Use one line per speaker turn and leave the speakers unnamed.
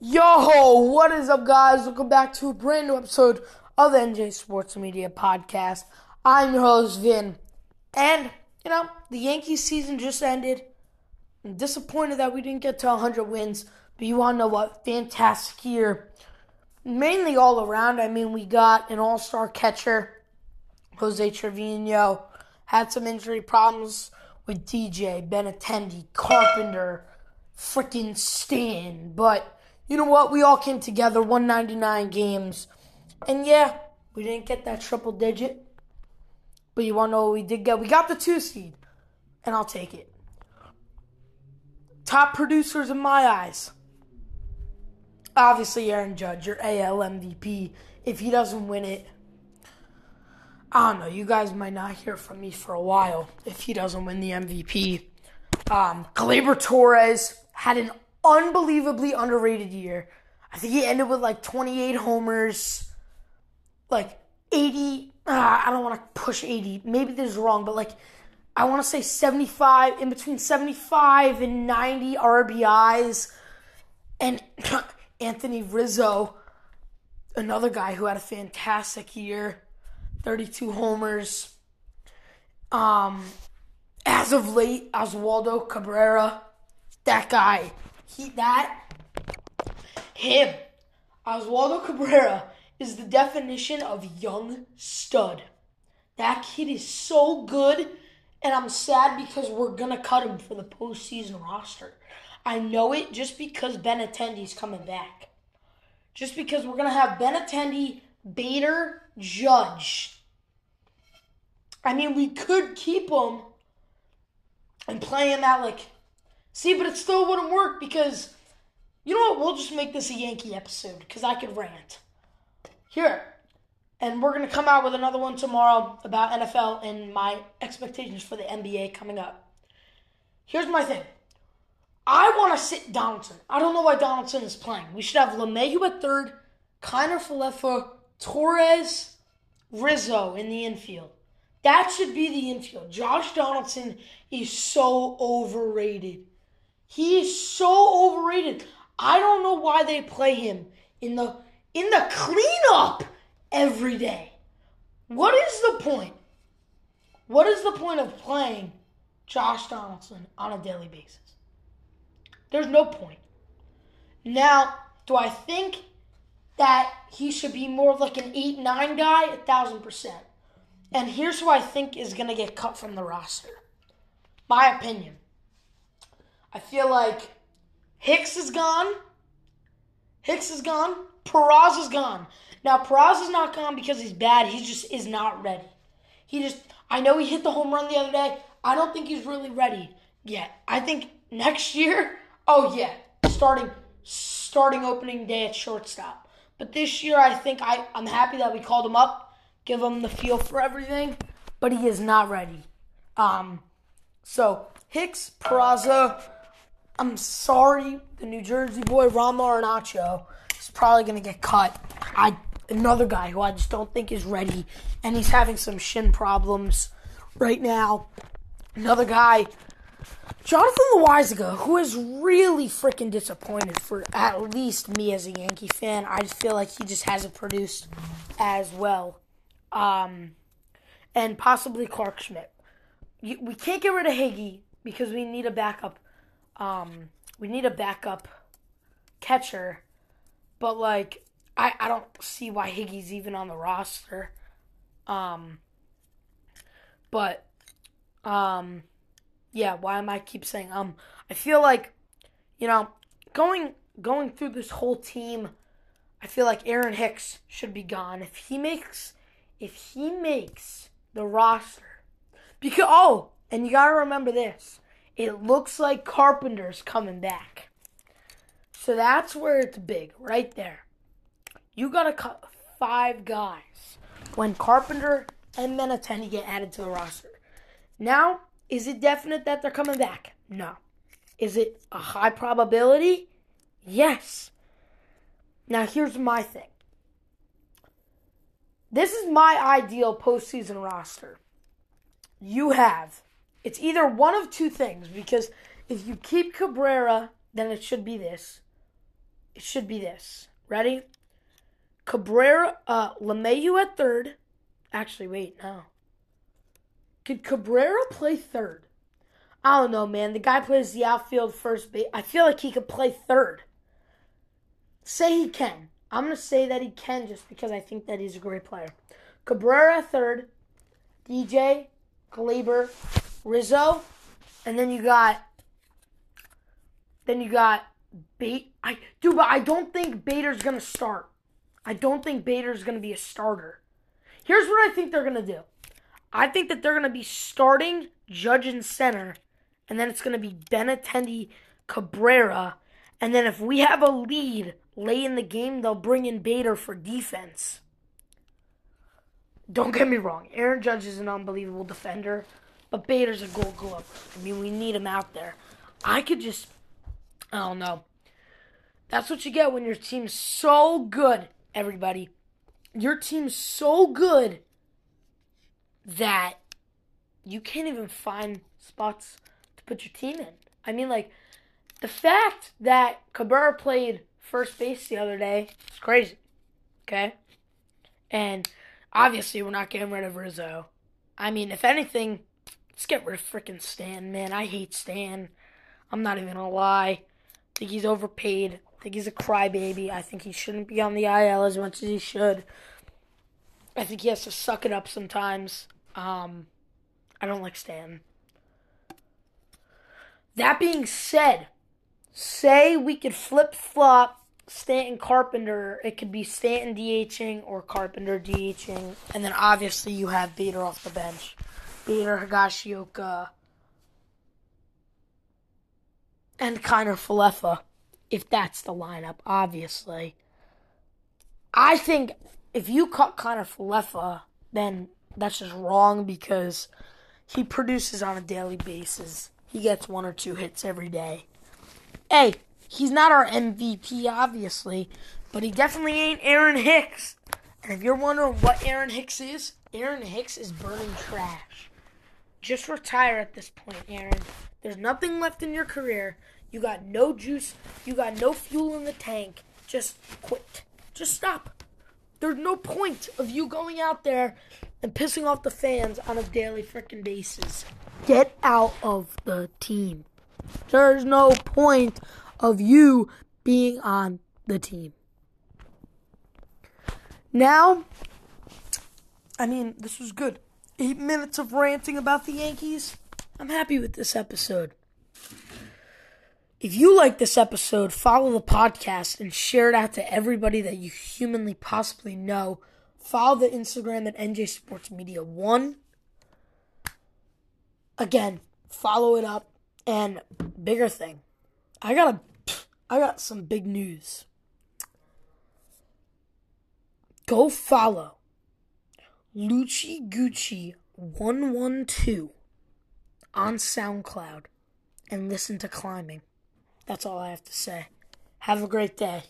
Yo, what is up, guys? Welcome back to a brand new episode of the NJ Sports Media Podcast. I'm your host, Vin. And, you know, the Yankees season just ended. I'm disappointed that we didn't get to 100 wins, but you to know what? Fantastic year. Mainly all around. I mean, we got an all star catcher, Jose Trevino, had some injury problems with DJ, Benintendi, Carpenter, freaking Stan, but you know what? We all came together, 199 games. And yeah, we didn't get that triple digit. But you want to know what we did get? We got the two seed. And I'll take it. Top producers in my eyes. Obviously, Aaron Judge, your AL MVP. If he doesn't win it, I don't know. You guys might not hear from me for a while if he doesn't win the MVP. Um, Gleyber Torres had an unbelievably underrated year. I think he ended with like 28 homers, like 80. Uh, I don't want to push 80. Maybe this is wrong, but like I want to say 75, in between 75 and 90 RBIs. And Anthony Rizzo, another guy who had a fantastic year, 32 homers. Um, as of late, Oswaldo Cabrera, that guy he that him Oswaldo Cabrera is the definition of young stud. That kid is so good, and I'm sad because we're gonna cut him for the postseason roster. I know it just because Benintendi's coming back. Just because we're gonna have Benintendi, Bader, Judge. I mean, we could keep him and play him at like See, but it still wouldn't work because you know what? We'll just make this a Yankee episode because I could rant. Here. And we're going to come out with another one tomorrow about NFL and my expectations for the NBA coming up. Here's my thing. I want to sit Donaldson. I don't know why Donaldson is playing. We should have LeMahieu at third, Kiner Falefa, Torres, Rizzo in the infield. That should be the infield. Josh Donaldson is so overrated. He is so overrated. I don't know why they play him in the in the cleanup every day. What is the point? What is the point of playing Josh Donaldson on a daily basis? There's no point. Now, do I think that he should be more like an 8 9 guy? A thousand percent. And here's who I think is going to get cut from the roster. My opinion. I feel like Hicks is gone. Hicks is gone. Peraza is gone. Now Peraza is not gone because he's bad. He just is not ready. He just I know he hit the home run the other day. I don't think he's really ready yet. I think next year, oh yeah, starting starting opening day at shortstop. But this year I think I, I'm happy that we called him up, give him the feel for everything, but he is not ready. Um so Hicks, Peraza, I'm sorry, the New Jersey boy Ron Marinaccio is probably going to get cut. I another guy who I just don't think is ready, and he's having some shin problems right now. Another guy, Jonathan Loaisiga, who is really freaking disappointed for at least me as a Yankee fan. I just feel like he just hasn't produced as well. Um, and possibly Clarke Schmidt. We can't get rid of Higgy because we need a backup um, we need a backup catcher, but like I, I don't see why Higgy's even on the roster. Um, but um, yeah, why am I keep saying um? I feel like you know going going through this whole team. I feel like Aaron Hicks should be gone if he makes if he makes the roster. Because oh, and you gotta remember this. It looks like Carpenter's coming back. So that's where it's big, right there. You got to cut five guys when Carpenter and Benintendi get added to the roster. Now, is it definite that they're coming back? No. Is it a high probability? Yes. Now, here's my thing. This is my ideal postseason roster. You have it's either one of two things because if you keep Cabrera, then it should be this. it should be this. Ready? Cabrera, uh, LeMahieu at third. Actually, wait, no. Could Cabrera play third? I don't know, man. The guy plays the outfield first base. I feel like he could play third. Say he can. I'm going to say that he can just because I think that he's a great player. Cabrera third, DJ, Gleyber, Rizzo, and then you got then you got Bait. I dude, but I don't think Bader's gonna start. I don't think Bader's gonna be a starter. Here's what I think they're gonna do. I think that they're gonna be starting Judge in center, and then it's gonna be Benintendi, Cabrera, and then if we have a lead late in the game, they'll bring in Bader for defense. Don't get me wrong, Aaron Judge is an unbelievable defender, but Bader's a gold glover. I mean, we need him out there. I could just, I don't know. That's what you get when your team's so good, everybody. Your team's so good that you can't even find spots to put your team in. I mean, like, the fact that Cabrera played first base the other day is crazy. Okay? And obviously, we're not getting rid of Rizzo. I mean, if anything, let's get rid of freaking Stan, man. I hate Stan. I'm not even gonna lie. I think he's overpaid. I think he's a crybaby. I think he shouldn't be on the IL as much as he should. I think he has to suck it up sometimes. Um, I don't like Stan. That being said, say we could flip flop Stanton Carpenter. It could be Stanton DHing or Carpenter DHing, and then obviously you have Bader off the bench. Bader, Higashioka, and Kiner Falefa, if that's the lineup, obviously. I think if you cut Kiner Falefa, then that's just wrong because he produces on a daily basis. He gets one or two hits every day. Hey, he's not our MVP, obviously, but he definitely ain't Aaron Hicks. And if you're wondering what Aaron Hicks is, Aaron Hicks is burning trash. Just retire at this point, Aaron. There's nothing left in your career. You got no juice. You got no fuel in the tank. Just quit. Just stop. There's no point of you going out there and pissing off the fans on a daily freaking basis. Get out of the team. There's no point of you being on the team. Now, I mean, this was good. Eight minutes of ranting about the Yankees. I'm happy with this episode. If you like this episode, follow the podcast and share it out to everybody that you humanly possibly know. Follow the Instagram at NJ Sports Media 1. Again, follow it up. And bigger thing, I got a, I got some big news. Go follow Lucci Gucci 112 on SoundCloud and listen to climbing. That's all I have to say. Have a great day.